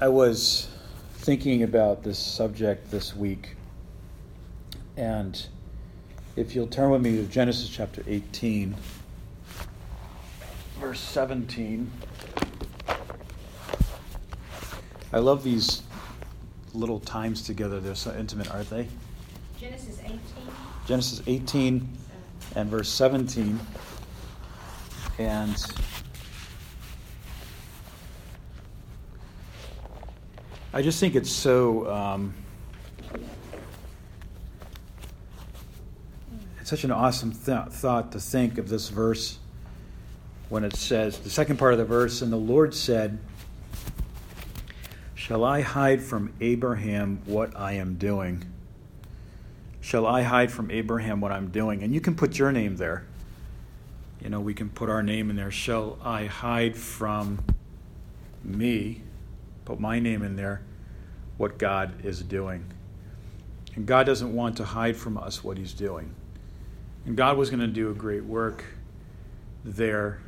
I was thinking about this subject this week, and if you'll turn with me to Genesis chapter 18, verse 17. I love these little times together. They're so intimate, aren't they? Genesis 18. Genesis 18 and verse 17. And I just think it's so. Um, it's such an awesome th- thought to think of this verse when it says, the second part of the verse, and the Lord said, Shall I hide from Abraham what I am doing? Shall I hide from Abraham what I'm doing? And you can put your name there. You know, we can put our name in there. Shall I hide from me? Put my name in there, what God is doing. And God doesn't want to hide from us what He's doing. And God was going to do a great work there.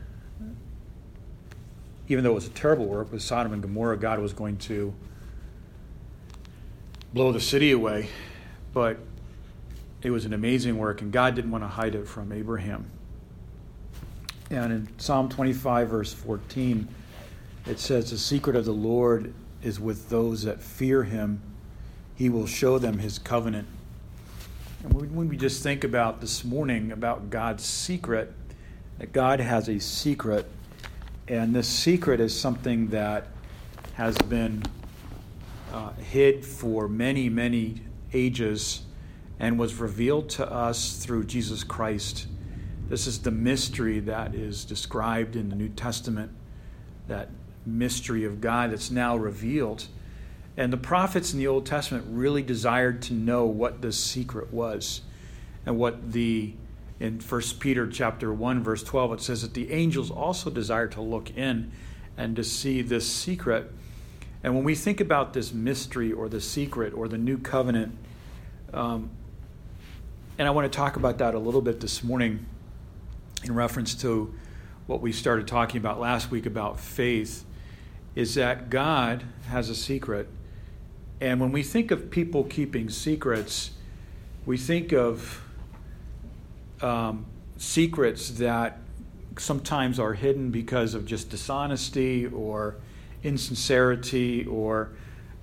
Even though it was a terrible work with Sodom and Gomorrah, God was going to blow the city away. But it was an amazing work, and God didn't want to hide it from Abraham. And in Psalm 25, verse 14, it says, The secret of the Lord is with those that fear him. He will show them his covenant. And when we just think about this morning about God's secret, that God has a secret, and this secret is something that has been uh, hid for many, many ages and was revealed to us through Jesus Christ. This is the mystery that is described in the New Testament, that mystery of God that's now revealed. And the prophets in the Old Testament really desired to know what this secret was. And what the in 1 Peter chapter 1 verse 12 it says that the angels also desire to look in and to see this secret. And when we think about this mystery or the secret or the new covenant, um, and I want to talk about that a little bit this morning in reference to what we started talking about last week about faith, is that God has a secret and when we think of people keeping secrets, we think of um, secrets that sometimes are hidden because of just dishonesty or insincerity or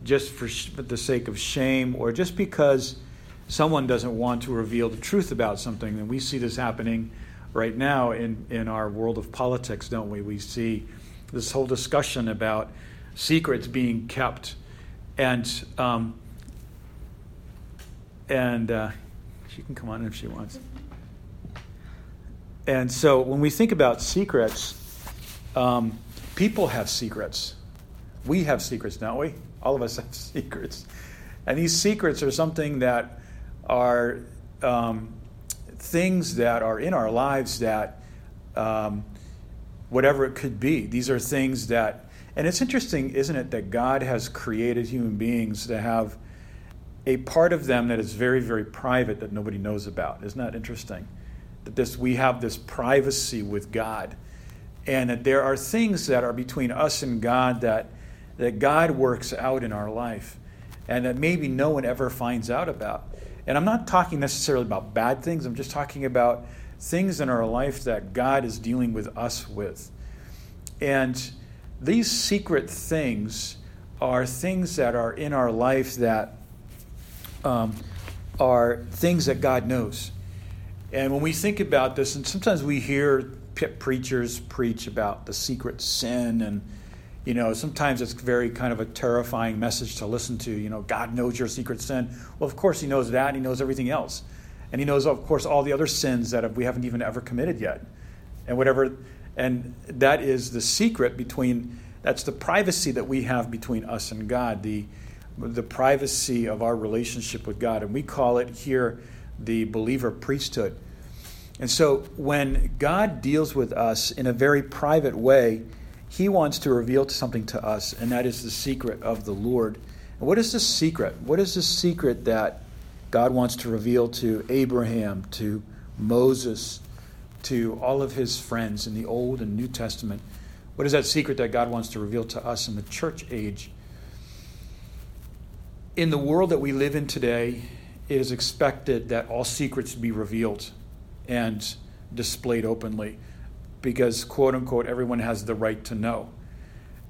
just for, sh- for the sake of shame or just because someone doesn't want to reveal the truth about something. And we see this happening right now in, in our world of politics, don't we? We see this whole discussion about secrets being kept and um, and uh, she can come on if she wants. And so when we think about secrets, um, people have secrets. We have secrets, don't we? All of us have secrets. And these secrets are something that are um, things that are in our lives that, um, whatever it could be, these are things that and it's interesting, isn't it, that God has created human beings to have a part of them that is very, very private that nobody knows about. Isn't that interesting? That this we have this privacy with God. And that there are things that are between us and God that, that God works out in our life and that maybe no one ever finds out about. And I'm not talking necessarily about bad things, I'm just talking about things in our life that God is dealing with us with. And these secret things are things that are in our life that um, are things that God knows. And when we think about this, and sometimes we hear preachers preach about the secret sin, and you know, sometimes it's very kind of a terrifying message to listen to. You know, God knows your secret sin. Well, of course, He knows that, He knows everything else, and He knows, of course, all the other sins that we haven't even ever committed yet, and whatever and that is the secret between, that's the privacy that we have between us and God, the, the privacy of our relationship with God. And we call it here the believer priesthood. And so when God deals with us in a very private way, he wants to reveal something to us, and that is the secret of the Lord. And what is the secret? What is the secret that God wants to reveal to Abraham, to Moses, to all of his friends in the Old and New Testament. What is that secret that God wants to reveal to us in the church age? in the world that we live in today, it is expected that all secrets be revealed and displayed openly because, quote unquote, everyone has the right to know.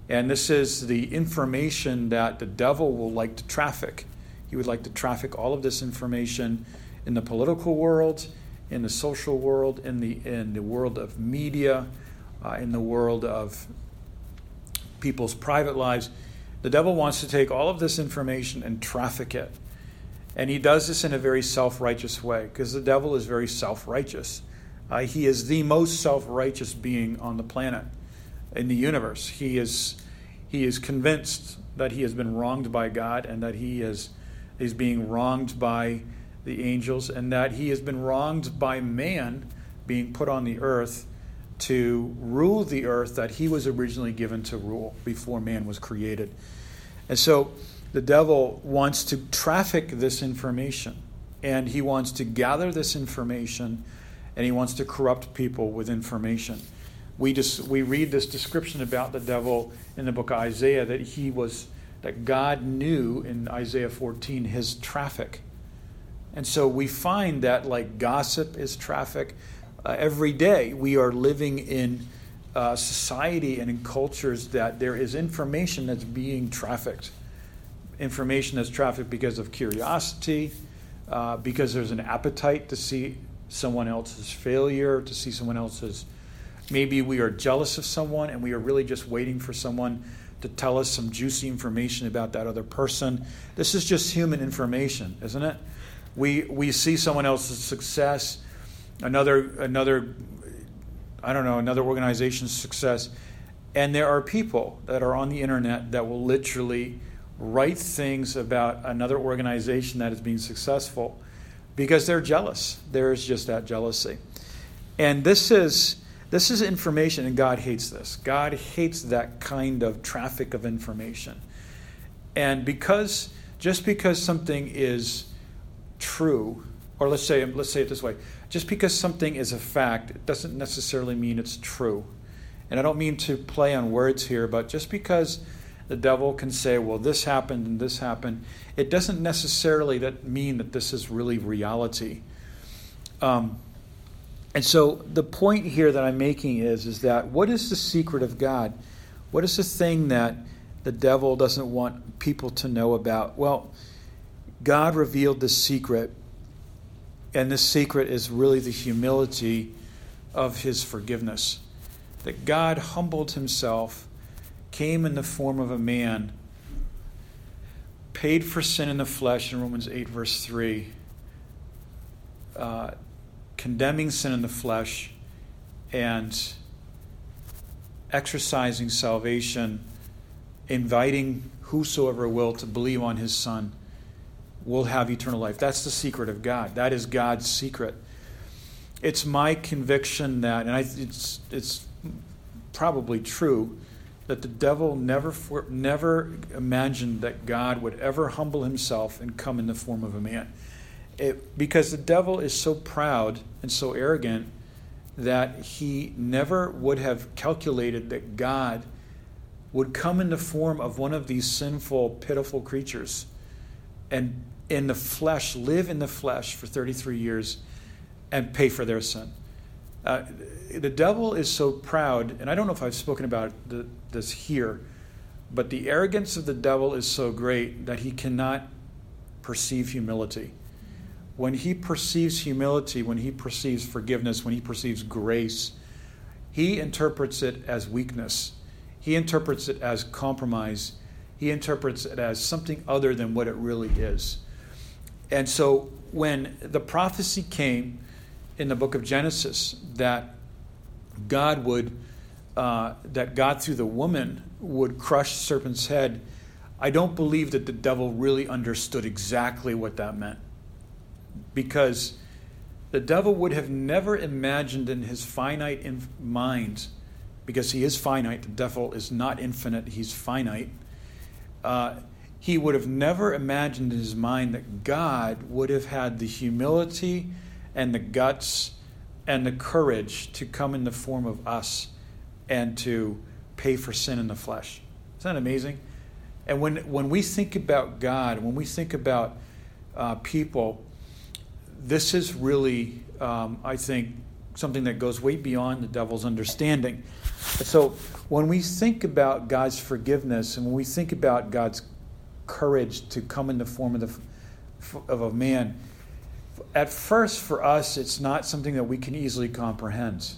And this is the information that the devil will like to traffic. He would like to traffic all of this information in the political world, in the social world, in the, in the world of media, uh, in the world of people's private lives. The devil wants to take all of this information and traffic it. And he does this in a very self righteous way because the devil is very self righteous. Uh, he is the most self righteous being on the planet, in the universe. He is, he is convinced that he has been wronged by God and that he is, is being wronged by the angels and that he has been wronged by man being put on the earth to rule the earth that he was originally given to rule before man was created. And so the devil wants to traffic this information and he wants to gather this information and he wants to corrupt people with information. We just we read this description about the devil in the book of Isaiah that he was that God knew in Isaiah 14 his traffic. And so we find that like gossip is traffic, uh, every day we are living in uh, society and in cultures that there is information that's being trafficked. Information that's trafficked because of curiosity, uh, because there's an appetite to see someone else's failure, to see someone else's. Maybe we are jealous of someone and we are really just waiting for someone to tell us some juicy information about that other person. This is just human information, isn't it? We, we see someone else's success another another I don't know another organization's success, and there are people that are on the internet that will literally write things about another organization that is being successful because they're jealous. There is just that jealousy, and this is this is information, and God hates this. God hates that kind of traffic of information, and because just because something is true, or let's say let's say it this way just because something is a fact, it doesn't necessarily mean it's true. And I don't mean to play on words here, but just because the devil can say, well, this happened and this happened, it doesn't necessarily mean that this is really reality. Um, and so the point here that I'm making is, is that what is the secret of God? What is the thing that the devil doesn't want people to know about? Well, God revealed the secret and this secret is really the humility of his forgiveness. That God humbled himself, came in the form of a man, paid for sin in the flesh in Romans 8, verse 3, uh, condemning sin in the flesh and exercising salvation, inviting whosoever will to believe on his Son will have eternal life. That's the secret of God. That is God's secret. It's my conviction that, and I, it's, it's probably true, that the devil never, never imagined that God would ever humble himself and come in the form of a man. It, because the devil is so proud and so arrogant that he never would have calculated that God would come in the form of one of these sinful, pitiful creatures and in the flesh, live in the flesh for 33 years and pay for their sin. Uh, the devil is so proud, and I don't know if I've spoken about the, this here, but the arrogance of the devil is so great that he cannot perceive humility. When he perceives humility, when he perceives forgiveness, when he perceives grace, he interprets it as weakness. He interprets it as compromise. He interprets it as something other than what it really is. And so when the prophecy came in the book of Genesis that God would, uh, that God through the woman would crush serpent's head, I don't believe that the devil really understood exactly what that meant. Because the devil would have never imagined in his finite mind, because he is finite, the devil is not infinite, he's finite. Uh, he would have never imagined in his mind that God would have had the humility and the guts and the courage to come in the form of us and to pay for sin in the flesh. Isn't that amazing? And when, when we think about God, when we think about uh, people, this is really, um, I think, something that goes way beyond the devil's understanding. So when we think about God's forgiveness and when we think about God's courage to come in the form of, the, of a man, at first for us, it's not something that we can easily comprehend.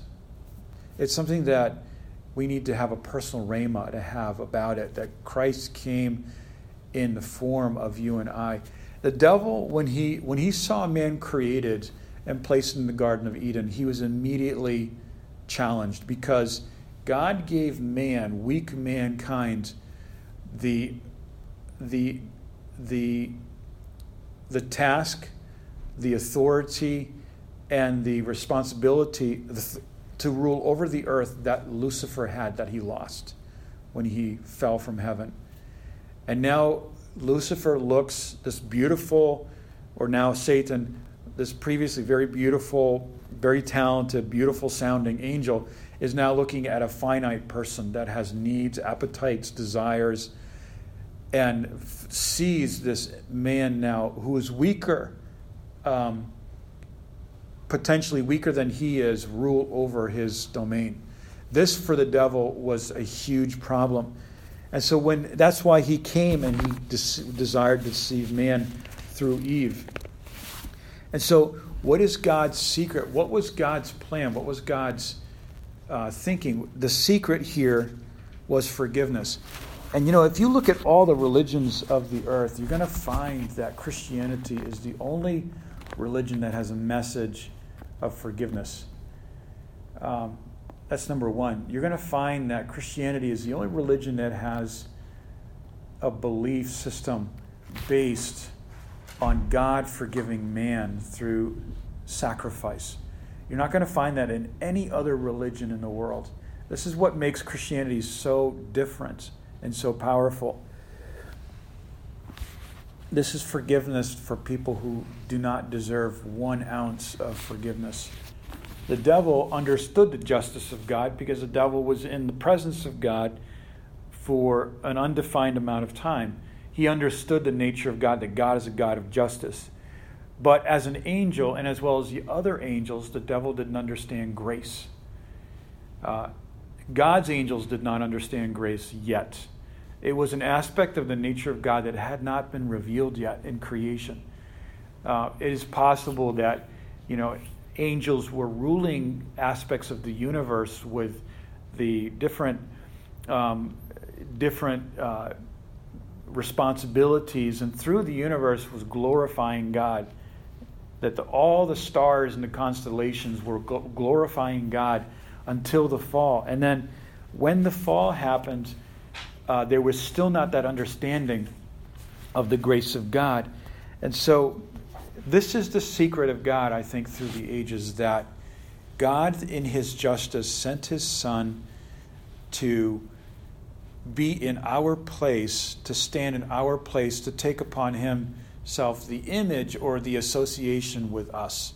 It's something that we need to have a personal rhema to have about it, that Christ came in the form of you and I. The devil, when he, when he saw man created and placed in the Garden of Eden, he was immediately challenged because God gave man, weak mankind, the, the, the, the task, the authority, and the responsibility to rule over the earth that Lucifer had that he lost when he fell from heaven. And now Lucifer looks this beautiful, or now Satan, this previously very beautiful, very talented, beautiful sounding angel, is now looking at a finite person that has needs, appetites, desires, and f- sees this man now who is weaker, um, potentially weaker than he is, rule over his domain. This for the devil was a huge problem. And so when that's why he came and he des- desired to deceive man through Eve. And so what is God's secret? What was God's plan? What was God's uh, thinking? The secret here was forgiveness. And you know, if you look at all the religions of the earth, you're going to find that Christianity is the only religion that has a message of forgiveness. Um, that's number one. You're going to find that Christianity is the only religion that has a belief system based on God forgiving man through sacrifice. You're not going to find that in any other religion in the world. This is what makes Christianity so different and so powerful. This is forgiveness for people who do not deserve one ounce of forgiveness. The devil understood the justice of God because the devil was in the presence of God for an undefined amount of time. He understood the nature of God, that God is a God of justice. But as an angel, and as well as the other angels, the devil didn't understand grace. Uh, God's angels did not understand grace yet. It was an aspect of the nature of God that had not been revealed yet in creation. Uh, it is possible that, you know, angels were ruling aspects of the universe with the different um, different uh, responsibilities, and through the universe was glorifying God. That the, all the stars and the constellations were glorifying God until the fall, and then when the fall happened, uh, there was still not that understanding of the grace of God, and so this is the secret of God, I think, through the ages that God, in His justice, sent His Son to be in our place, to stand in our place, to take upon Himself the image or the association with us.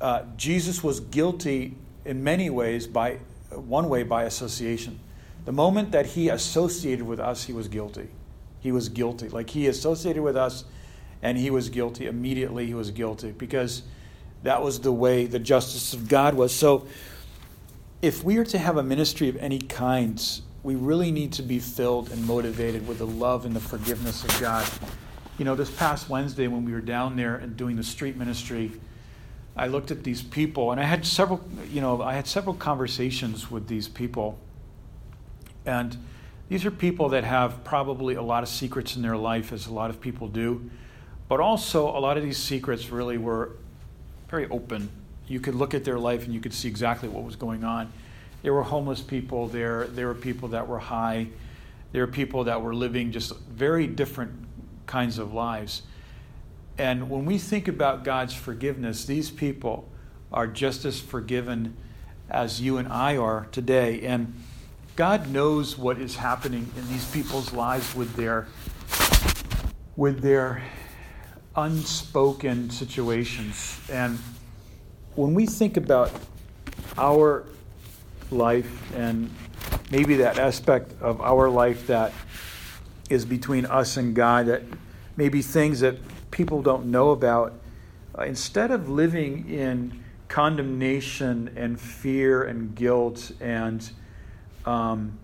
Uh, Jesus was guilty in many ways by one way by association. The moment that he associated with us, he was guilty. He was guilty. Like he associated with us, and he was guilty. Immediately, he was guilty because that was the way the justice of God was. So, if we are to have a ministry of any kind, we really need to be filled and motivated with the love and the forgiveness of God. You know, this past Wednesday when we were down there and doing the street ministry, I looked at these people and I had several, you know, I had several conversations with these people. And these are people that have probably a lot of secrets in their life, as a lot of people do. But also, a lot of these secrets really were very open. You could look at their life and you could see exactly what was going on. There were homeless people there, there were people that were high, there were people that were living just very different kinds of lives. And when we think about God's forgiveness, these people are just as forgiven as you and I are today. And God knows what is happening in these people's lives with their with their unspoken situations. And when we think about our life and maybe that aspect of our life that is between us and God, that maybe things that people don't know about. Uh, instead of living in condemnation and fear and guilt and um,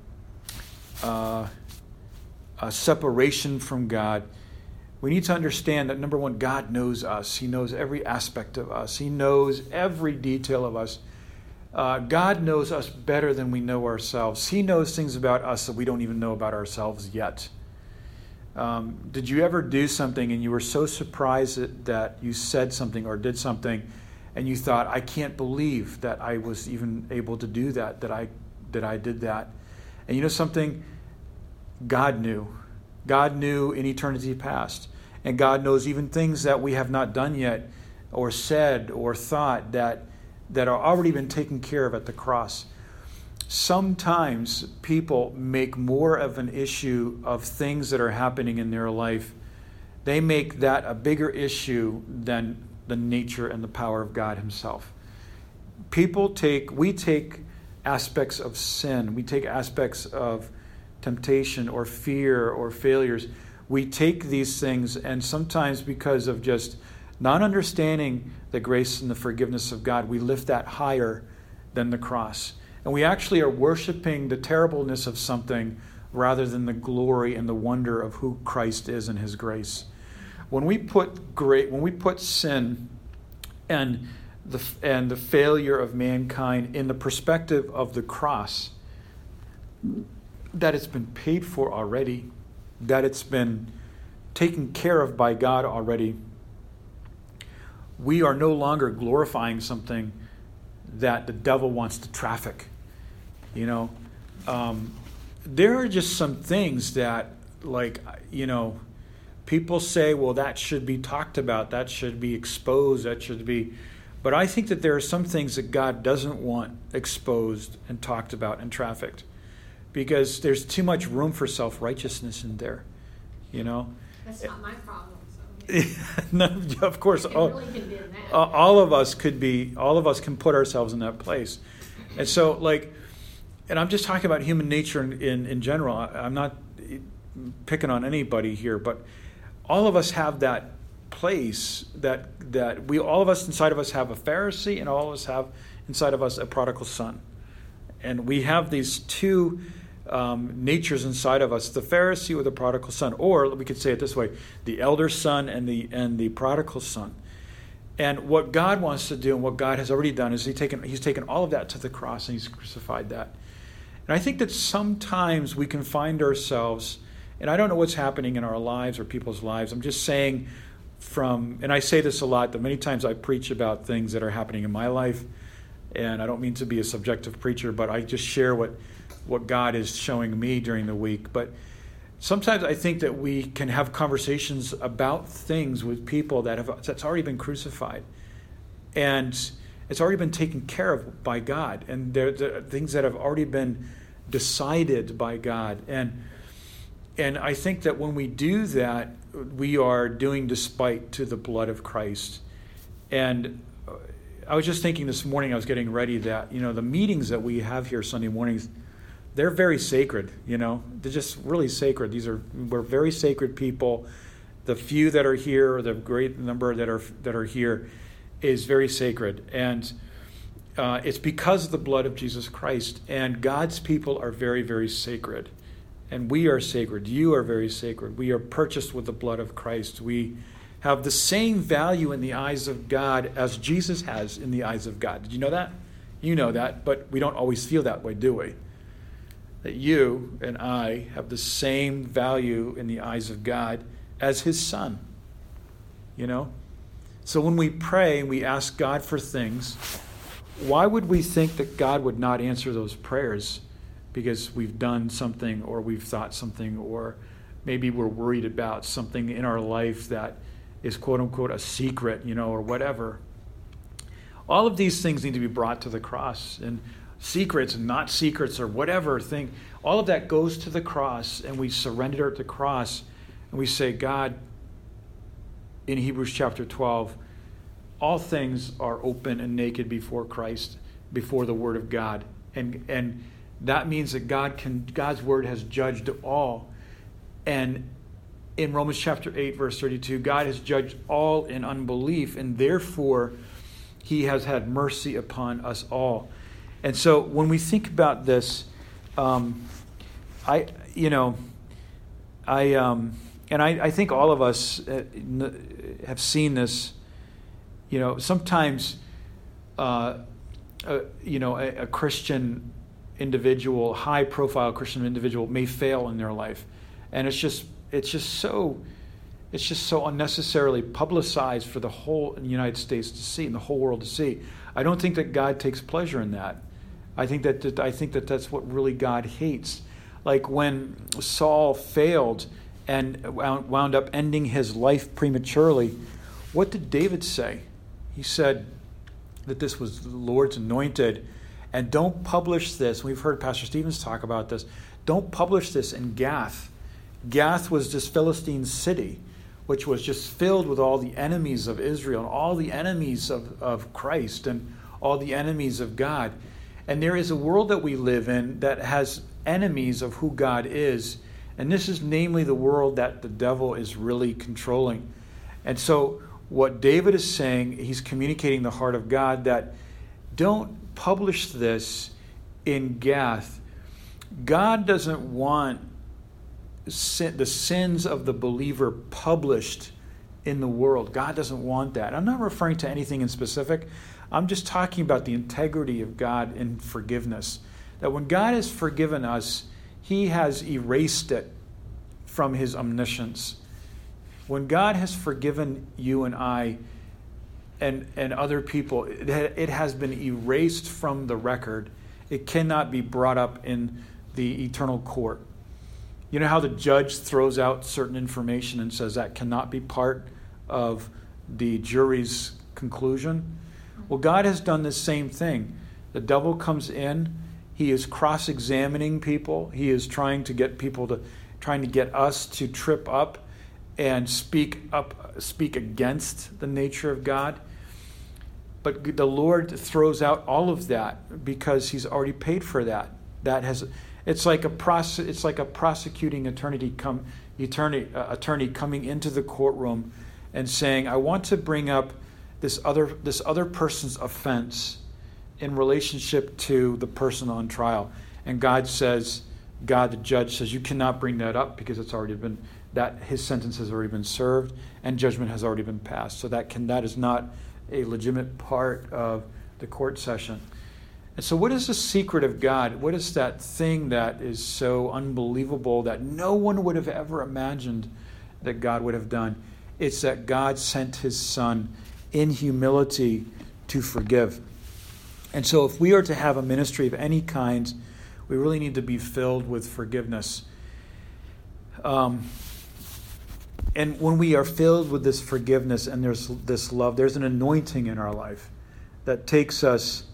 uh, separation from God, we need to understand that number one, God knows us. He knows every aspect of us, He knows every detail of us. Uh, God knows us better than we know ourselves. He knows things about us that we don't even know about ourselves yet. Um, did you ever do something and you were so surprised that, that you said something or did something and you thought, I can't believe that I was even able to do that, that I, that I did that? And you know something? God knew. God knew in eternity past. And God knows even things that we have not done yet, or said, or thought that, that are already been taken care of at the cross. Sometimes people make more of an issue of things that are happening in their life. They make that a bigger issue than the nature and the power of God Himself. People take, we take aspects of sin, we take aspects of temptation or fear or failures, we take these things and sometimes because of just not understanding the grace and the forgiveness of God, we lift that higher than the cross. And we actually are worshiping the terribleness of something rather than the glory and the wonder of who Christ is and his grace. When we put great when we put sin and the and the failure of mankind in the perspective of the cross, that it's been paid for already, that it's been taken care of by God already. We are no longer glorifying something that the devil wants to traffic. You know, um, there are just some things that, like, you know, people say, well, that should be talked about, that should be exposed, that should be. But I think that there are some things that God doesn't want exposed and talked about and trafficked because there's too much room for self righteousness in there. You know? That's not my problem. So. no, of course, all, really all of us could be, all of us can put ourselves in that place. And so, like, and I'm just talking about human nature in, in, in general. I, I'm not picking on anybody here, but all of us have that place that that we all of us inside of us have a Pharisee and all of us have inside of us a prodigal son. And we have these two um, natures inside of us the Pharisee or the prodigal son, or we could say it this way the elder son and the, and the prodigal son. And what God wants to do and what God has already done is he taken, He's taken all of that to the cross and He's crucified that. And I think that sometimes we can find ourselves, and I don't know what's happening in our lives or people's lives. I'm just saying from, and I say this a lot, that many times I preach about things that are happening in my life. And I don't mean to be a subjective preacher, but I just share what what God is showing me during the week. But sometimes I think that we can have conversations about things with people that have that's already been crucified, and it's already been taken care of by God, and they're, they're things that have already been decided by God, and and I think that when we do that, we are doing despite to the blood of Christ, and. I was just thinking this morning, I was getting ready that, you know, the meetings that we have here Sunday mornings, they're very sacred, you know. They're just really sacred. These are we're very sacred people. The few that are here, or the great number that are that are here, is very sacred, and uh, it's because of the blood of Jesus Christ. And God's people are very, very sacred, and we are sacred. You are very sacred. We are purchased with the blood of Christ. We have the same value in the eyes of God as Jesus has in the eyes of God. Did you know that? You know that, but we don't always feel that way, do we? That you and I have the same value in the eyes of God as His Son. You know? So when we pray and we ask God for things, why would we think that God would not answer those prayers because we've done something or we've thought something or maybe we're worried about something in our life that is quote unquote a secret, you know, or whatever? All of these things need to be brought to the cross. And secrets and not secrets or whatever thing, all of that goes to the cross and we surrender at the cross and we say, God, in Hebrews chapter 12, all things are open and naked before Christ, before the Word of God. And, and that means that God can, God's Word has judged all. And in Romans chapter 8, verse 32, God has judged all in unbelief, and therefore he has had mercy upon us all. And so when we think about this, um, I, you know, I, um, and I, I, think all of us uh, have seen this. You know, sometimes, uh, uh, you know, a, a Christian individual, high profile Christian individual may fail in their life. And it's just it's just so it's just so unnecessarily publicized for the whole United States to see and the whole world to see. I don't think that God takes pleasure in that. I think that, that I think that that's what really God hates. Like when Saul failed and wound up ending his life prematurely, what did David say? He said that this was the Lord's anointed and don't publish this. We've heard Pastor Stevens talk about this. Don't publish this in Gath. Gath was this Philistine city, which was just filled with all the enemies of Israel and all the enemies of, of Christ and all the enemies of God. And there is a world that we live in that has enemies of who God is. And this is namely the world that the devil is really controlling. And so, what David is saying, he's communicating the heart of God that don't publish this in Gath. God doesn't want sin, the sins of the believer published in the world. God doesn't want that. I'm not referring to anything in specific. I'm just talking about the integrity of God in forgiveness. That when God has forgiven us, He has erased it from His omniscience. When God has forgiven you and I, and, and other people, it, it has been erased from the record. It cannot be brought up in the eternal court. You know how the judge throws out certain information and says that cannot be part of the jury's conclusion? Well, God has done the same thing. The devil comes in, he is cross examining people, he is trying to get people to, trying to get us to trip up and speak up speak against the nature of God. But the Lord throws out all of that because He's already paid for that. That has it's like a process. It's like a prosecuting attorney come attorney uh, attorney coming into the courtroom and saying, "I want to bring up this other this other person's offense in relationship to the person on trial." And God says, God the judge says, "You cannot bring that up because it's already been that his sentence has already been served and judgment has already been passed. So that can that is not." a legitimate part of the court session. And so, what is the secret of God? What is that thing that is so unbelievable that no one would have ever imagined that God would have done? It's that God sent his Son in humility to forgive. And so, if we are to have a ministry of any kind, we really need to be filled with forgiveness. Um, and when we are filled with this forgiveness and there's this love, there's an anointing in our life that takes us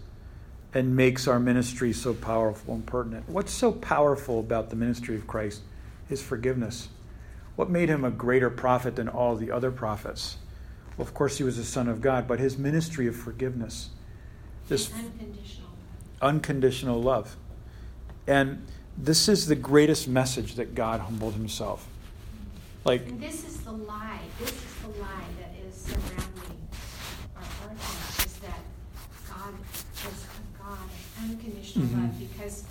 and makes our ministry so powerful and pertinent. What's so powerful about the ministry of Christ? His forgiveness. What made him a greater prophet than all the other prophets? Well, of course, he was the Son of God, but his ministry of forgiveness. This unconditional. Unconditional love. And this is the greatest message that God humbled himself. Like and this is the lie. This is the lie that is surrounding our argument is that God is a God of unconditional mm-hmm. love because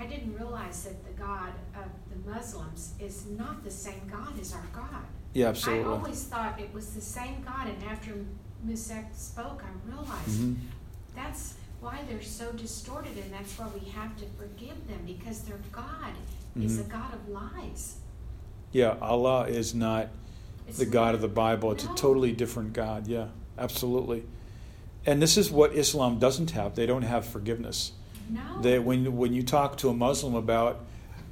I didn't realize that the God of the Muslims is not the same God as our God. Yeah, absolutely. I always thought it was the same God, and after Ms. X spoke, I realized mm-hmm. that's why they're so distorted, and that's why we have to forgive them because their God mm-hmm. is a God of lies. Yeah, Allah is not it's the God of the Bible. It's no. a totally different God. Yeah, absolutely. And this is what Islam doesn't have. They don't have forgiveness. No. They, when when you talk to a Muslim about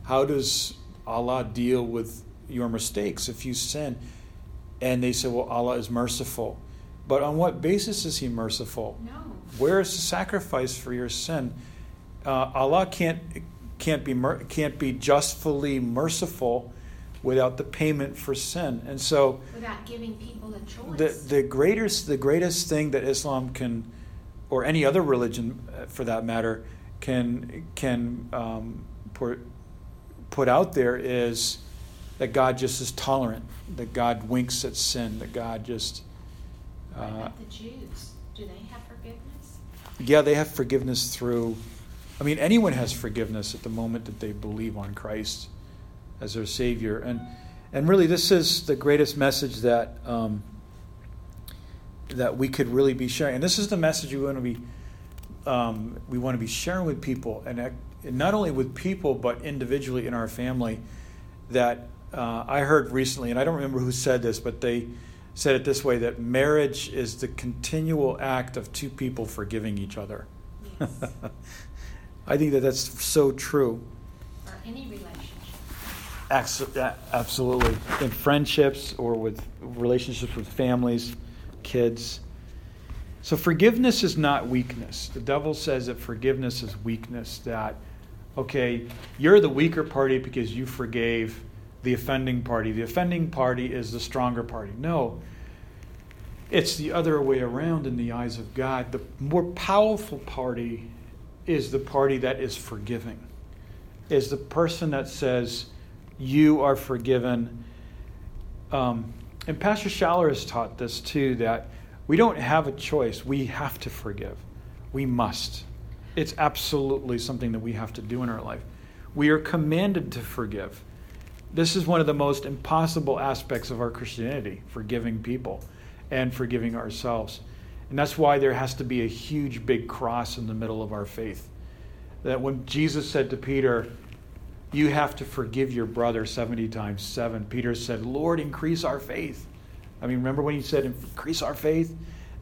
how does Allah deal with your mistakes if you sin, and they say, well, Allah is merciful. But on what basis is He merciful? No. Where is the sacrifice for your sin? Uh, Allah can't can't be can't be justfully merciful without the payment for sin. And so without giving people a choice. The the greatest the greatest thing that Islam can or any other religion uh, for that matter can can um, put put out there is that God just is tolerant, that God winks at sin, that God just. Uh, what about the Jews? Do they have forgiveness? Yeah, they have forgiveness through. I mean, anyone has forgiveness at the moment that they believe on Christ as their Savior, and and really, this is the greatest message that um, that we could really be sharing. And this is the message we want to be um, we want to be sharing with people, and, and not only with people, but individually in our family. That uh, I heard recently, and I don't remember who said this, but they said it this way: that marriage is the continual act of two people forgiving each other. Yes. I think that that's so true. Or any relationship. Absolutely, in friendships or with relationships with families, kids. So forgiveness is not weakness. The devil says that forgiveness is weakness. That okay, you're the weaker party because you forgave the offending party. The offending party is the stronger party. No, it's the other way around in the eyes of God. The more powerful party is the party that is forgiving, is the person that says, You are forgiven. Um, and Pastor Schaller has taught this too that we don't have a choice. We have to forgive. We must. It's absolutely something that we have to do in our life. We are commanded to forgive. This is one of the most impossible aspects of our Christianity forgiving people and forgiving ourselves. And that's why there has to be a huge, big cross in the middle of our faith. That when Jesus said to Peter, You have to forgive your brother 70 times 7, Peter said, Lord, increase our faith. I mean, remember when he said, Increase our faith?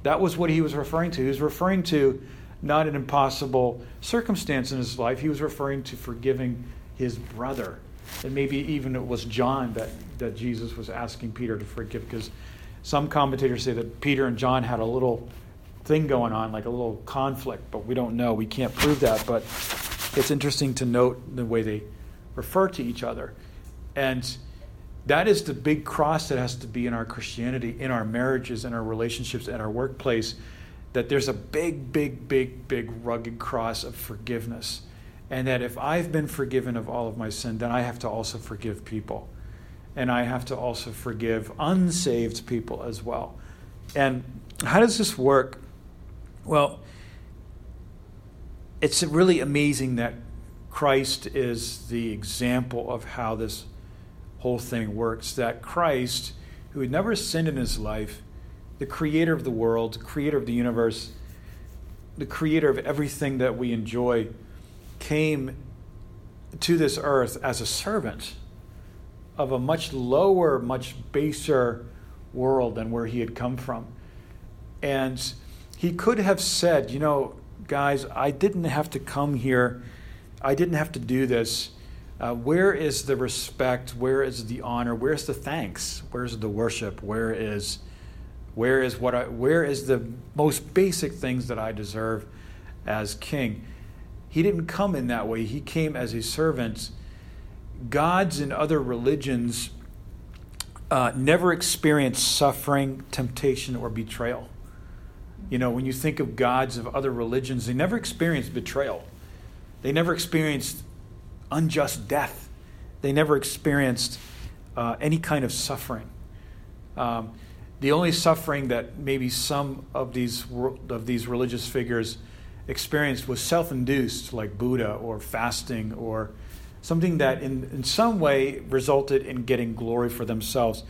That was what he was referring to. He was referring to not an impossible circumstance in his life, he was referring to forgiving his brother and maybe even it was John that, that Jesus was asking Peter to forgive because some commentators say that Peter and John had a little thing going on, like a little conflict, but we don't know. We can't prove that, but it's interesting to note the way they refer to each other. And that is the big cross that has to be in our Christianity, in our marriages, in our relationships, in our workplace, that there's a big, big, big, big rugged cross of forgiveness and that if I've been forgiven of all of my sin, then I have to also forgive people. And I have to also forgive unsaved people as well. And how does this work? Well, it's really amazing that Christ is the example of how this whole thing works. That Christ, who had never sinned in his life, the creator of the world, creator of the universe, the creator of everything that we enjoy, came to this earth as a servant of a much lower, much baser world than where he had come from. And he could have said, you know, guys, I didn't have to come here. I didn't have to do this. Uh, where is the respect? Where is the honor? Where's the thanks? Where's the worship? Where is where is what I, where is the most basic things that I deserve as king? He didn't come in that way, he came as a servant. Gods in other religions uh, never experienced suffering, temptation, or betrayal. You know, when you think of gods of other religions, they never experienced betrayal. They never experienced unjust death. They never experienced uh, any kind of suffering. Um, the only suffering that maybe some of these of these religious figures experienced was self induced, like Buddha or fasting or something that in, in some way resulted in getting glory for themselves.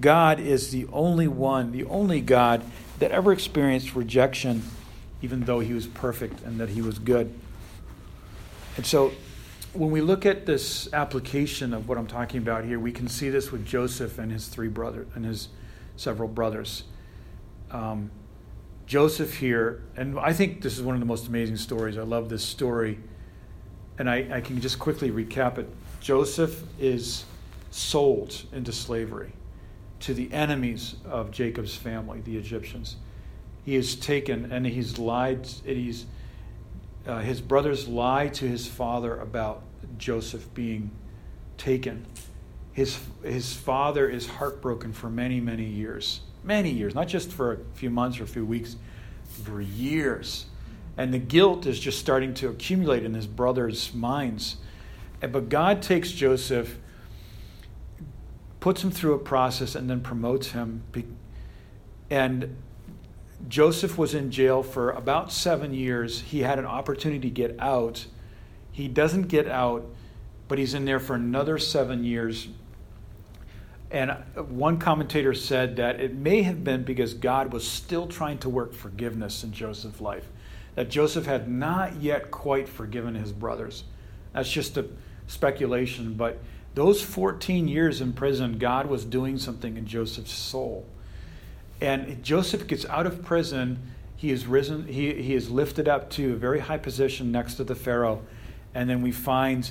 God is the only one, the only God that ever experienced rejection, even though he was perfect and that he was good. And so when we look at this application of what I'm talking about here, we can see this with Joseph and his three brothers and his several brothers. Um, Joseph here, and I think this is one of the most amazing stories. I love this story. And I, I can just quickly recap it. Joseph is sold into slavery to the enemies of Jacob's family, the Egyptians. He is taken and he's lied. He's, uh, his brothers lie to his father about Joseph being taken. His, his father is heartbroken for many, many years many years, not just for a few months or a few weeks, for years. And the guilt is just starting to accumulate in his brothers' minds. But God takes Joseph, puts him through a process, and then promotes him. And Joseph was in jail for about seven years. He had an opportunity to get out. He doesn't get out, but he's in there for another seven years. And one commentator said that it may have been because God was still trying to work forgiveness in Joseph's life, that Joseph had not yet quite forgiven his brothers. That's just a speculation, but those 14 years in prison, God was doing something in Joseph's soul. And Joseph gets out of prison. He is risen, he, he is lifted up to a very high position next to the Pharaoh. And then we find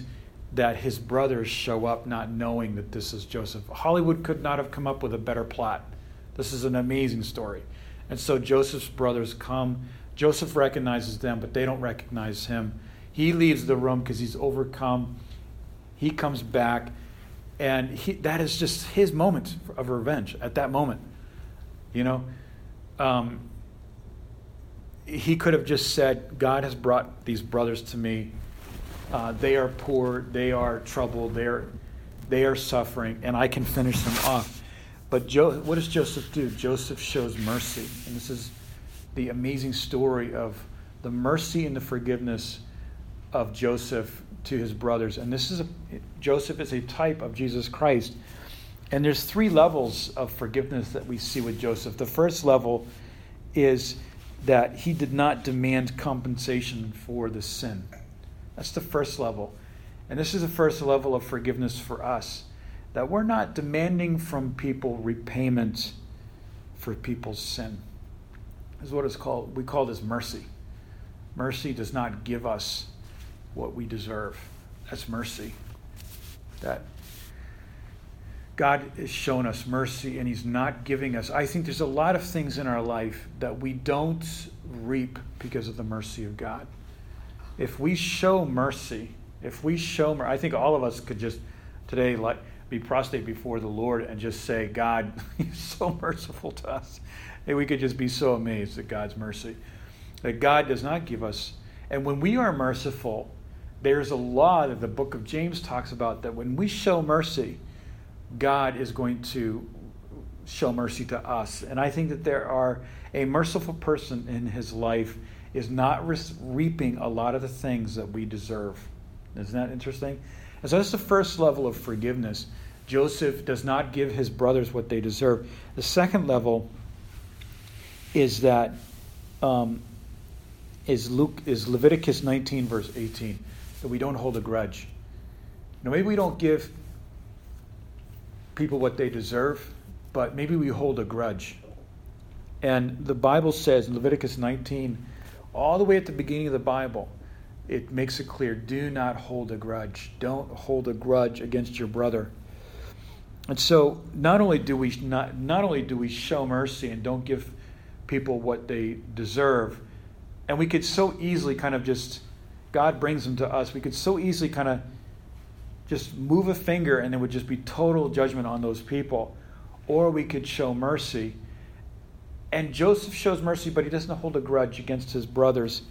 that his brothers show up not knowing that this is Joseph. Hollywood could not have come up with a better plot. This is an amazing story. And so Joseph's brothers come. Joseph recognizes them, but they don't recognize him. He leaves the room because he's overcome. He comes back, and he, that is just his moment of revenge at that moment. You know, um, he could have just said, God has brought these brothers to me. Uh, they are poor, they are troubled, they are, they are suffering, and I can finish them off. But jo- what does Joseph do? Joseph shows mercy. And this is the amazing story of the mercy and the forgiveness of Joseph to his brothers. And this is a, Joseph is a type of Jesus Christ and there's three levels of forgiveness that we see with Joseph. The first level is that he did not demand compensation for the sin. That's the first level. And this is the first level of forgiveness for us that we're not demanding from people repayment for people's sin. This is what it's called. We call this mercy. Mercy does not give us what we deserve. That's mercy. That God has shown us mercy and He's not giving us. I think there's a lot of things in our life that we don't reap because of the mercy of God. If we show mercy, if we show mercy, I think all of us could just today like be prostrate before the Lord and just say, God, you're so merciful to us. And we could just be so amazed at God's mercy. That God does not give us. And when we are merciful, there's a law that the book of James talks about that when we show mercy, God is going to show mercy to us. And I think that there are a merciful person in his life is not reaping a lot of the things that we deserve. Isn't that interesting? And so that's the first level of forgiveness. Joseph does not give his brothers what they deserve. The second level is that um, is Luke is Leviticus 19 verse 18 that we don't hold a grudge. Now maybe we don't give people what they deserve, but maybe we hold a grudge. And the Bible says in Leviticus 19, all the way at the beginning of the Bible, it makes it clear do not hold a grudge. Don't hold a grudge against your brother. And so not only do we not, not only do we show mercy and don't give people what they deserve, and we could so easily kind of just God brings them to us, we could so easily kind of just move a finger and there would just be total judgment on those people. Or we could show mercy. And Joseph shows mercy, but he doesn't hold a grudge against his brothers.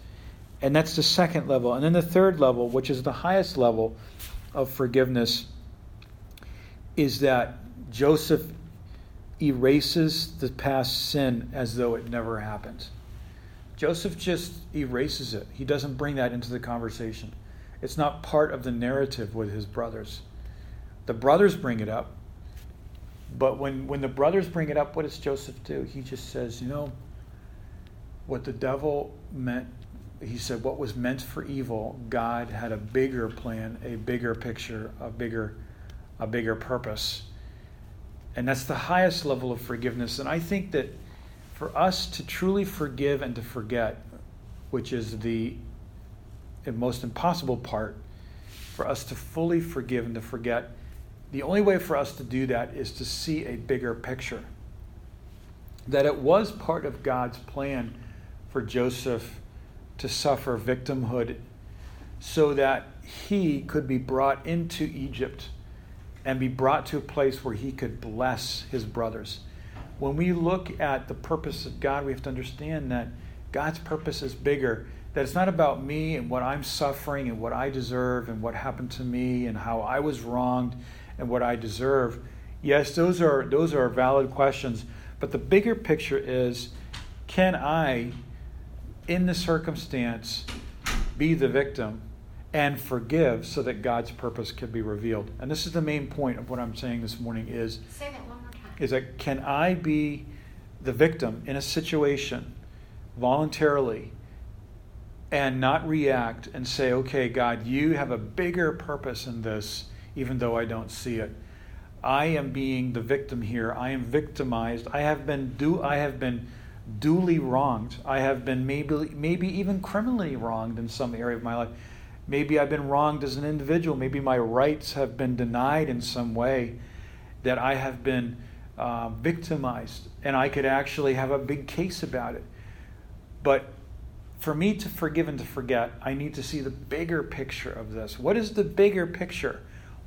And that's the second level. And then the third level, which is the highest level of forgiveness, is that Joseph erases the past sin as though it never happened. Joseph just erases it. He doesn't bring that into the conversation. It's not part of the narrative with his brothers. The brothers bring it up, but when, when the brothers bring it up, what does Joseph do? He just says, you know, what the devil meant, he said, what was meant for evil, God had a bigger plan, a bigger picture, a bigger, a bigger purpose. And that's the highest level of forgiveness. And I think that for us to truly forgive and to forget, which is the most impossible part for us to fully forgive and to forget. The only way for us to do that is to see a bigger picture. That it was part of God's plan for Joseph to suffer victimhood so that he could be brought into Egypt and be brought to a place where he could bless his brothers. When we look at the purpose of God, we have to understand that God's purpose is bigger that it's not about me and what I'm suffering and what I deserve and what happened to me and how I was wronged and what I deserve. Yes, those are those are valid questions, but the bigger picture is can I in the circumstance be the victim and forgive so that God's purpose can be revealed. And this is the main point of what I'm saying this morning is Say that one more time. Is that can I be the victim in a situation voluntarily and not react and say, "Okay, God, you have a bigger purpose in this even though I don't see it." I am being the victim here. I am victimized. I have been do I have been duly wronged. I have been maybe maybe even criminally wronged in some area of my life. Maybe I've been wronged as an individual. Maybe my rights have been denied in some way, that I have been uh, victimized, and I could actually have a big case about it. But for me to forgive and to forget, I need to see the bigger picture of this. What is the bigger picture?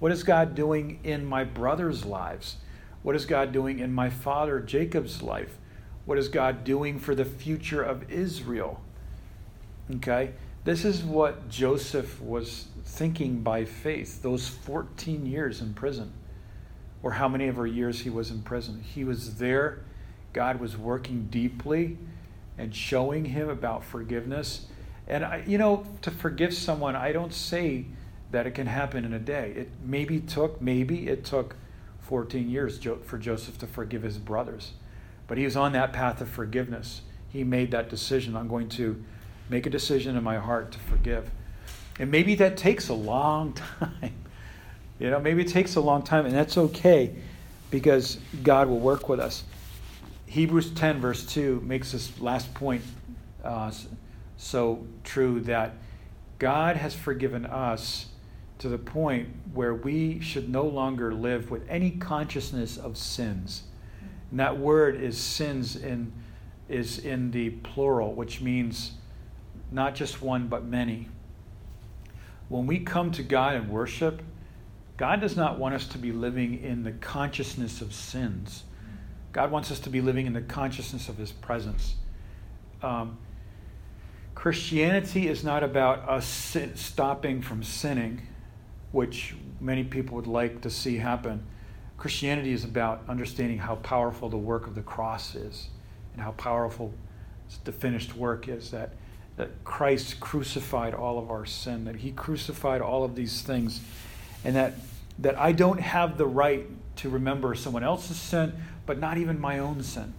What is God doing in my brothers' lives? What is God doing in my father Jacob's life? What is God doing for the future of Israel? Okay? This is what Joseph was thinking by faith those 14 years in prison, or how many ever years he was in prison. He was there, God was working deeply and showing him about forgiveness. And, I, you know, to forgive someone, I don't say that it can happen in a day. It maybe took, maybe it took 14 years for Joseph to forgive his brothers. But he was on that path of forgiveness. He made that decision. I'm going to make a decision in my heart to forgive. And maybe that takes a long time. You know, maybe it takes a long time, and that's okay because God will work with us. Hebrews 10, verse 2, makes this last point uh, so true that God has forgiven us to the point where we should no longer live with any consciousness of sins. And that word is sins in, is in the plural, which means not just one, but many. When we come to God and worship, God does not want us to be living in the consciousness of sins. God wants us to be living in the consciousness of His presence. Um, Christianity is not about us sin, stopping from sinning, which many people would like to see happen. Christianity is about understanding how powerful the work of the cross is and how powerful the finished work is. That that Christ crucified all of our sin, that He crucified all of these things, and that, that I don't have the right to remember someone else's sin, but not even my own sin.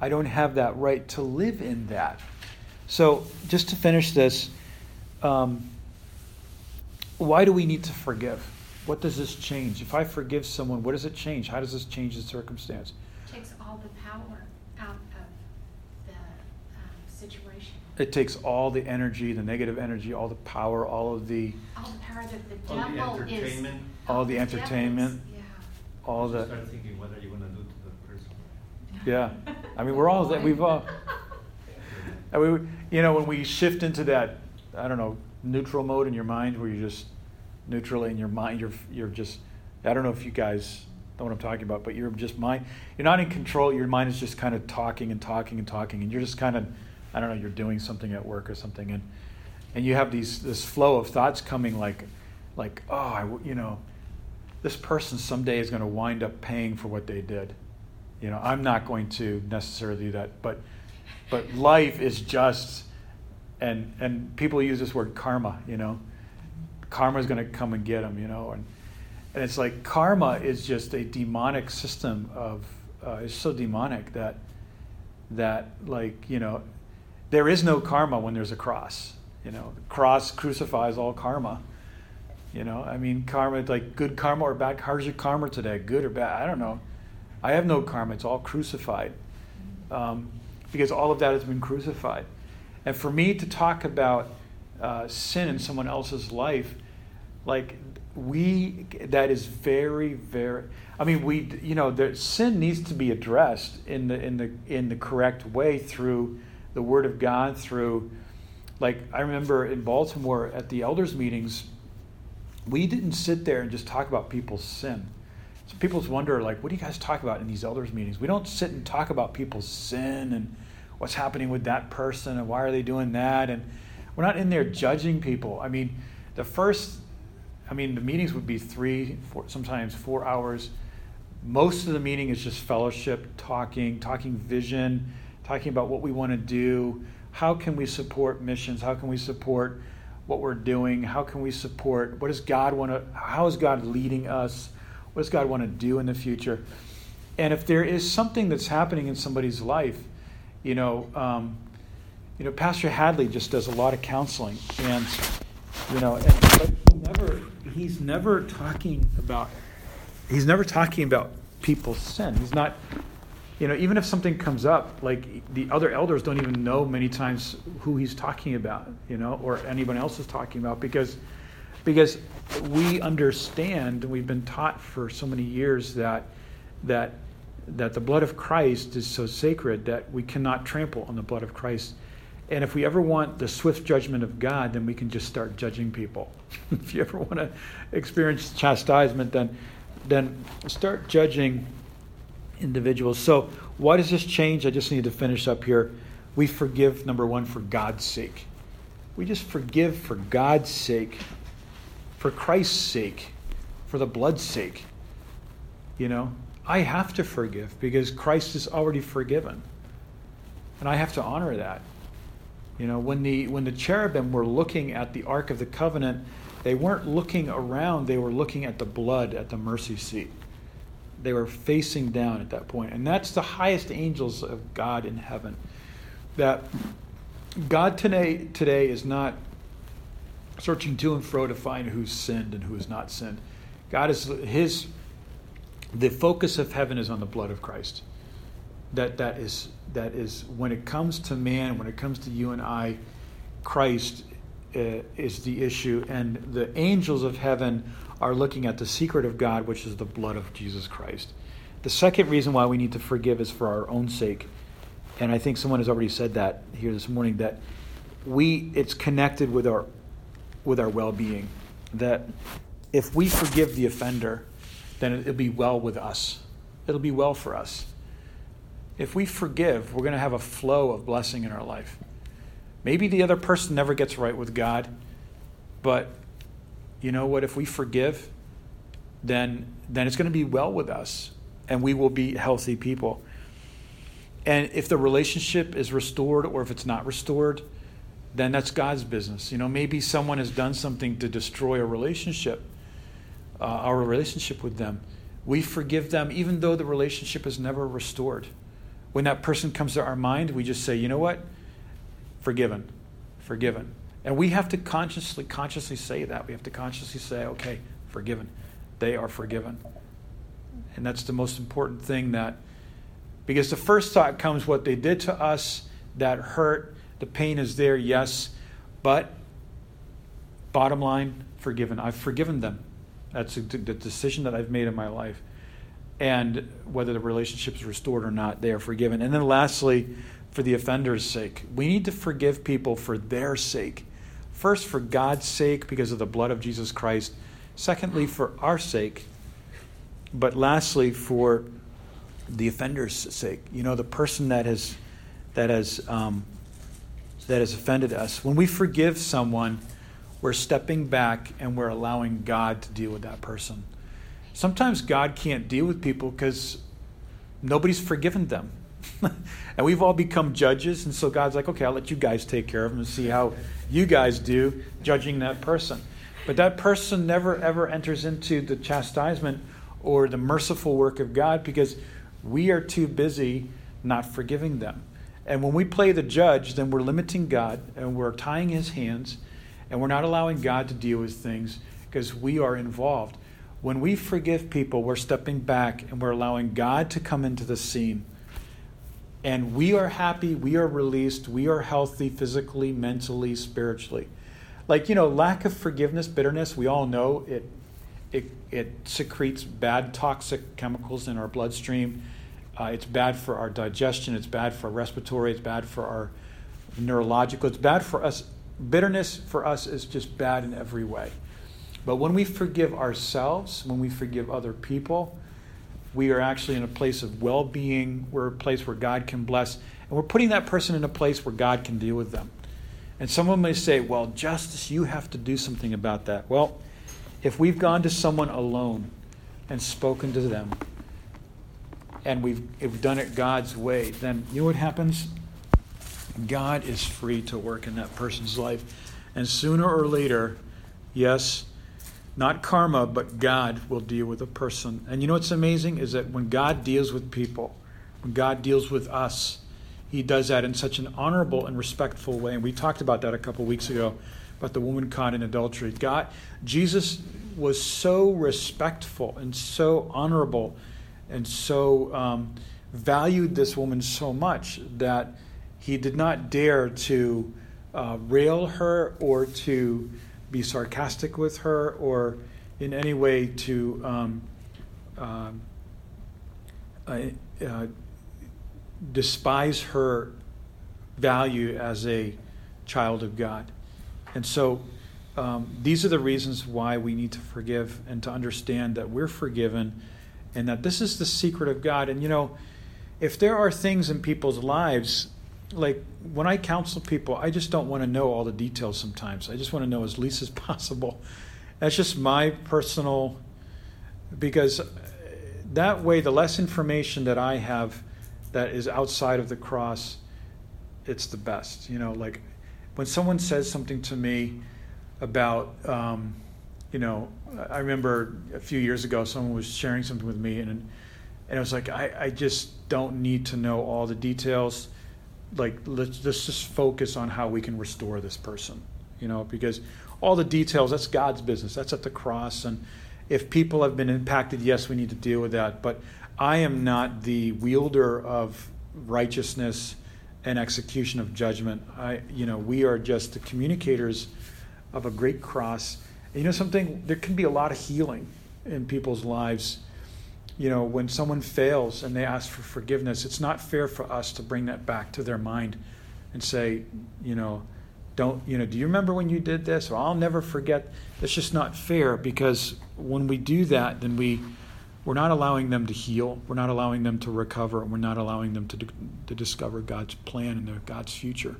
I don't have that right to live in that. So, just to finish this, um, why do we need to forgive? What does this change? If I forgive someone, what does it change? How does this change the circumstance? It takes all the power out of the um, situation it takes all the energy, the negative energy, all the power, all of the all the power that the all the entertainment. is all the entertainment, yeah. all the. Start thinking what are you going to do to the person. Yeah, I mean we're all that we've all. I mean, you know, when we shift into that, I don't know, neutral mode in your mind, where you're just neutral in your mind, you're you're just. I don't know if you guys know what I'm talking about, but you're just mind. You're not in control. Your mind is just kind of talking and talking and talking, and you're just kind of I don't know, you're doing something at work or something, and and you have these this flow of thoughts coming like like oh I, you know this person someday is going to wind up paying for what they did you know i'm not going to necessarily do that but but life is just and and people use this word karma you know karma is going to come and get them you know and and it's like karma is just a demonic system of uh, it's so demonic that that like you know there is no karma when there's a cross. You know, the cross crucifies all karma. You know, I mean, karma, like good karma or bad. How's your karma today? Good or bad? I don't know. I have no karma. It's all crucified. Um, because all of that has been crucified. And for me to talk about uh, sin in someone else's life, like we, that is very, very. I mean, we, you know, the sin needs to be addressed in the in the in the correct way through the Word of God through, like, I remember in Baltimore at the elders' meetings, we didn't sit there and just talk about people's sin. So people wonder, like, what do you guys talk about in these elders' meetings? We don't sit and talk about people's sin and what's happening with that person and why are they doing that. And we're not in there judging people. I mean, the first, I mean, the meetings would be three, four, sometimes four hours. most of the meeting is just fellowship, talking, talking vision, talking about what we want to do. How can we support missions? How can we support what we're doing? How can we support what does God want to how is God leading us? What does God want to do in the future? And if there is something that's happening in somebody's life, you know, um, you know, Pastor Hadley just does a lot of counseling, and you know, and, but never he's never talking about he's never talking about people's sin. He's not, you know, even if something comes up, like the other elders don't even know many times who he's talking about, you know, or anyone else is talking about because because we understand and we've been taught for so many years that that that the blood of Christ is so sacred that we cannot trample on the blood of Christ. And if we ever want the swift judgment of God, then we can just start judging people. if you ever want to experience chastisement, then then start judging individuals. So, why does this change? I just need to finish up here. We forgive, number one, for God's sake. We just forgive for God's sake, for Christ's sake, for the blood's sake. You know, I have to forgive because Christ is already forgiven. And I have to honor that. You know, when the when the cherubim were looking at the Ark of the Covenant, they weren't looking around, they were looking at the blood at the mercy seat. They were facing down at that point. And that's the highest angels of God in heaven. That God today today is not searching to and fro to find who's sinned and who has not sinned. God is his the focus of heaven is on the blood of Christ. That that is that is when it comes to man, when it comes to you and I, Christ uh, is the issue, and the angels of heaven are looking at the secret of God, which is the blood of Jesus Christ. The second reason why we need to forgive is for our own sake, and I think someone has already said that here this morning that we it's connected with our with our well-being. That if we forgive the offender, then it'll be well with us. It'll be well for us. If we forgive, we're going to have a flow of blessing in our life. Maybe the other person never gets right with God, but you know what? If we forgive, then, then it's going to be well with us and we will be healthy people. And if the relationship is restored or if it's not restored, then that's God's business. You know, maybe someone has done something to destroy a relationship uh, our relationship with them. We forgive them even though the relationship is never restored. When that person comes to our mind, we just say, you know what? Forgiven. Forgiven. And we have to consciously, consciously say that. We have to consciously say, okay, forgiven. They are forgiven. And that's the most important thing that, because the first thought comes what they did to us, that hurt, the pain is there, yes, but bottom line, forgiven. I've forgiven them. That's the decision that I've made in my life. And whether the relationship is restored or not, they are forgiven. And then lastly, for the offender's sake, we need to forgive people for their sake. First, for God's sake, because of the blood of Jesus Christ. Secondly, for our sake. But lastly, for the offender's sake. You know, the person that has that has um, that has offended us. When we forgive someone, we're stepping back and we're allowing God to deal with that person. Sometimes God can't deal with people because nobody's forgiven them. and we've all become judges, and so God's like, okay, I'll let you guys take care of them and see how you guys do judging that person. But that person never ever enters into the chastisement or the merciful work of God because we are too busy not forgiving them. And when we play the judge, then we're limiting God and we're tying his hands and we're not allowing God to deal with things because we are involved. When we forgive people, we're stepping back and we're allowing God to come into the scene. And we are happy, we are released, we are healthy physically, mentally, spiritually. Like, you know, lack of forgiveness, bitterness, we all know it it, it secretes bad toxic chemicals in our bloodstream. Uh, it's bad for our digestion, it's bad for our respiratory, it's bad for our neurological, it's bad for us bitterness for us is just bad in every way. But when we forgive ourselves, when we forgive other people, we are actually in a place of well being. We're a place where God can bless. And we're putting that person in a place where God can deal with them. And someone may say, well, Justice, you have to do something about that. Well, if we've gone to someone alone and spoken to them, and we've, we've done it God's way, then you know what happens? God is free to work in that person's life. And sooner or later, yes, not karma, but God will deal with a person. And you know what's amazing is that when God deals with people, when God deals with us, He does that in such an honorable and respectful way. And we talked about that a couple weeks ago about the woman caught in adultery. God, Jesus was so respectful and so honorable and so um, valued this woman so much that he did not dare to uh, rail her or to be sarcastic with her or in any way to um, uh, uh, uh, despise her value as a child of God. And so um, these are the reasons why we need to forgive and to understand that we're forgiven and that this is the secret of God. And you know, if there are things in people's lives, like when I counsel people, I just don't want to know all the details sometimes. I just want to know as least as possible. That's just my personal, because that way, the less information that I have that is outside of the cross, it's the best. You know, like when someone says something to me about, um, you know, I remember a few years ago someone was sharing something with me, and and it was like I, I just don't need to know all the details. Like let's, let's just focus on how we can restore this person, you know, because all the details that's God's business. That's at the cross, and if people have been impacted, yes, we need to deal with that. But I am not the wielder of righteousness and execution of judgment. I, you know, we are just the communicators of a great cross. And you know something? There can be a lot of healing in people's lives. You know, when someone fails and they ask for forgiveness, it's not fair for us to bring that back to their mind and say, you know, don't, you know, do you remember when you did this? Or I'll never forget. It's just not fair because when we do that, then we we're not allowing them to heal. We're not allowing them to recover. And we're not allowing them to, to discover God's plan and their, God's future.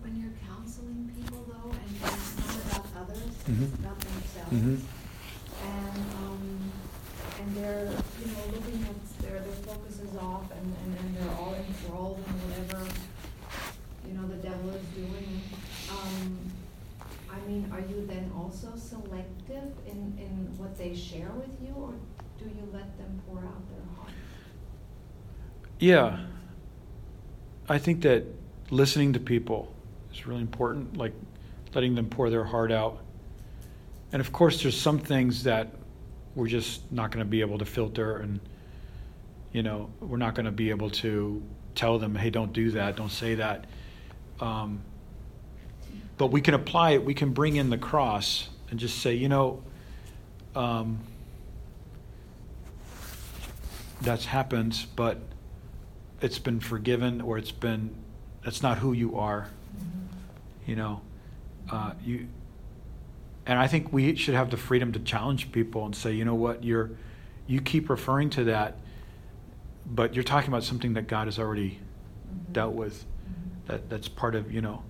When you're counseling people, though, and it's not about others, mm-hmm. it's about themselves, mm-hmm. and um, and they're you know looking at their their focus is off, and, and, and they're all enthralled in whatever you know the devil is doing. Um, I mean, are you then also selective in, in what they share with you, or do you let them pour out their heart? Yeah. I think that listening to people is really important, like letting them pour their heart out. And of course, there's some things that we're just not going to be able to filter, and, you know, we're not going to be able to tell them, hey, don't do that, don't say that. Um, but we can apply it, we can bring in the cross and just say, you know, um, that's happened, but it's been forgiven or it's been that's not who you are. Mm-hmm. You know, uh, you. And I think we should have the freedom to challenge people and say, you know what, you're, you keep referring to that, but you're talking about something that God has already mm-hmm. dealt with. Mm-hmm. That that's part of you know.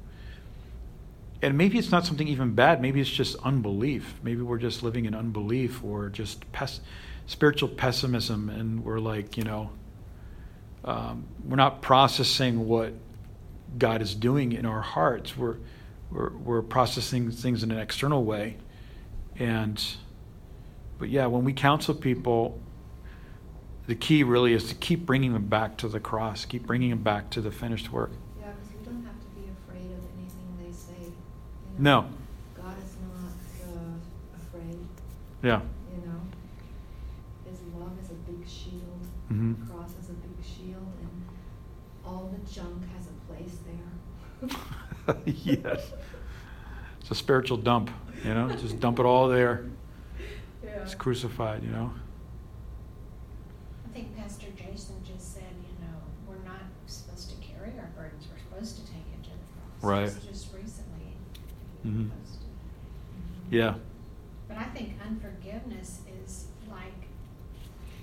And maybe it's not something even bad. Maybe it's just unbelief. Maybe we're just living in unbelief or just pes- spiritual pessimism, and we're like, you know, um, we're not processing what God is doing in our hearts. We're, we're, we're processing things in an external way. And, but yeah, when we counsel people, the key really is to keep bringing them back to the cross, keep bringing them back to the finished work. Yeah, because we don't have to be afraid of anything they say. You know? No. God is not uh, afraid. Yeah. You know, His love is a big shield. Mm-hmm. The cross is a big shield, and all the junk has a place there. yes. It's a spiritual dump, you know, just dump it all there. Yeah. It's crucified, you know. I think Pastor Jason just said, you know, we're not supposed to carry our burdens, we're supposed to take it to the cross. Right. Just, just recently. Mm-hmm. Mm-hmm. Yeah. But I think unforgiveness is like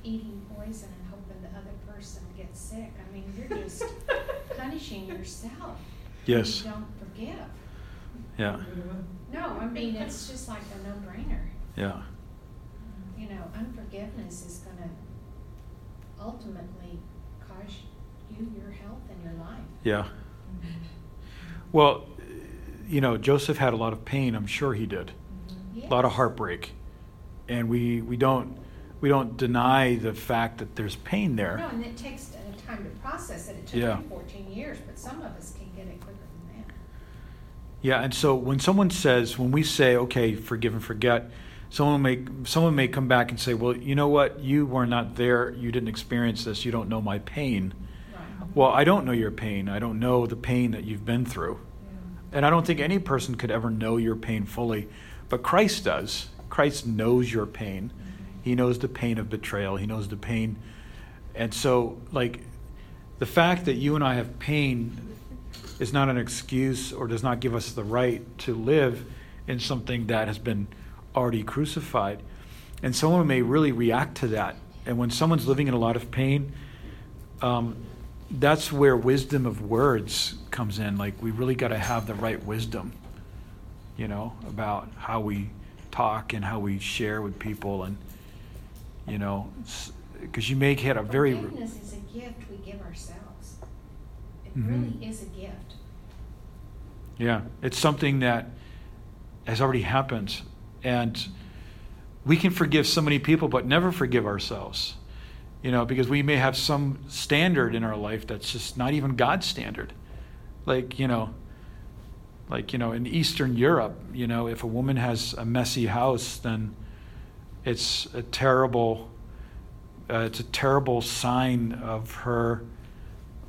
eating poison and hoping the other person gets sick. I mean, you're just punishing yourself. Yes. You don't forgive. Yeah. No, I mean, it's just like a no brainer. Yeah. You know, unforgiveness is going to ultimately cause you your health and your life. Yeah. Well, you know, Joseph had a lot of pain. I'm sure he did. Yes. A lot of heartbreak, and we we don't we don't deny the fact that there's pain there. No, and it takes a time to process it. It took Yeah. 14 years, but some of us can get it quicker than that. Yeah, and so when someone says, when we say, okay, forgive and forget, someone may someone may come back and say, well, you know what, you were not there, you didn't experience this, you don't know my pain. Right. Well, I don't know your pain. I don't know the pain that you've been through. And I don't think any person could ever know your pain fully, but Christ does. Christ knows your pain. Mm-hmm. He knows the pain of betrayal. He knows the pain. And so, like, the fact that you and I have pain is not an excuse or does not give us the right to live in something that has been already crucified. And someone may really react to that. And when someone's living in a lot of pain, um, that's where wisdom of words comes in. Like, we really got to have the right wisdom, you know, about how we talk and how we share with people. And, you know, because you may get a very. Forgiveness is a gift we give ourselves. It Mhm. really is a gift. Yeah, it's something that has already happened. And we can forgive so many people, but never forgive ourselves. You know, because we may have some standard in our life that's just not even God's standard. Like, you know, like, you know, in Eastern Europe, you know, if a woman has a messy house, then it's a terrible uh, it's a terrible sign of her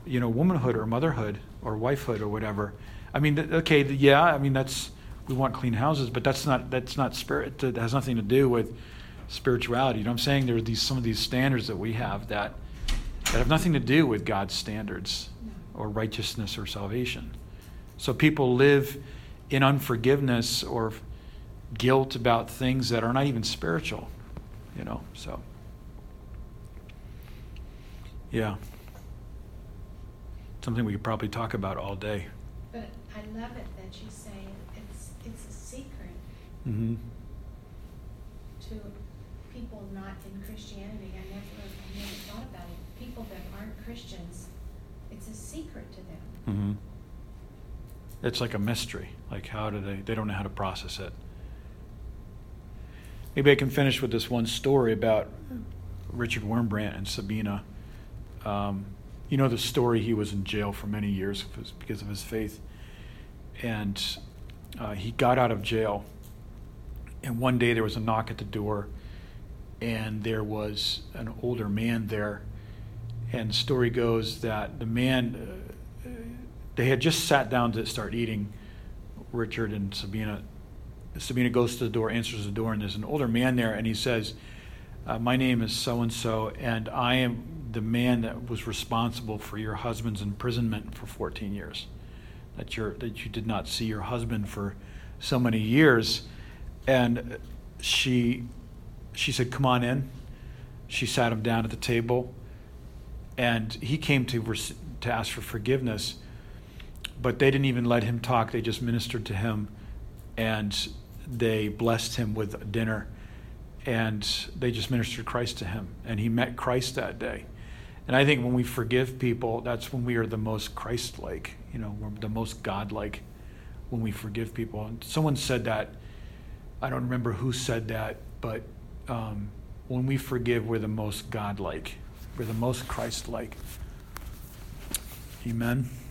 you know womanhood or motherhood or wifehood or whatever. I mean okay yeah i mean that's we want clean houses but that's not that's not spirit that has nothing to do with spirituality. You know what i'm saying? There are these some of these standards that we have that that have nothing to do with god's standards or righteousness or salvation. So people live in unforgiveness or guilt about things that are not even spiritual you know so. Yeah something we could probably talk about all day But I love it that you say it's, it's a secret mm-hmm. to people not in Christianity. I never, I never thought about it. People that aren't Christians, it's a secret to them. Mm-hmm. It's like a mystery. Like, how do they? They don't know how to process it. Maybe I can finish with this one story about Richard Wurmbrand and Sabina. Um, you know the story. He was in jail for many years because of his faith, and uh, he got out of jail. And one day there was a knock at the door, and there was an older man there. And the story goes that the man. Uh, they had just sat down to start eating. Richard and Sabina. Sabina goes to the door, answers the door, and there's an older man there, and he says, uh, "My name is so and so, and I am the man that was responsible for your husband's imprisonment for 14 years. That you that you did not see your husband for so many years." And she she said, "Come on in." She sat him down at the table, and he came to res- to ask for forgiveness but they didn't even let him talk. They just ministered to him and they blessed him with dinner and they just ministered Christ to him. And he met Christ that day. And I think when we forgive people, that's when we are the most Christ like, you know, we're the most God like when we forgive people. And someone said that, I don't remember who said that, but um, when we forgive, we're the most God like, we're the most Christ like. Amen. Amen.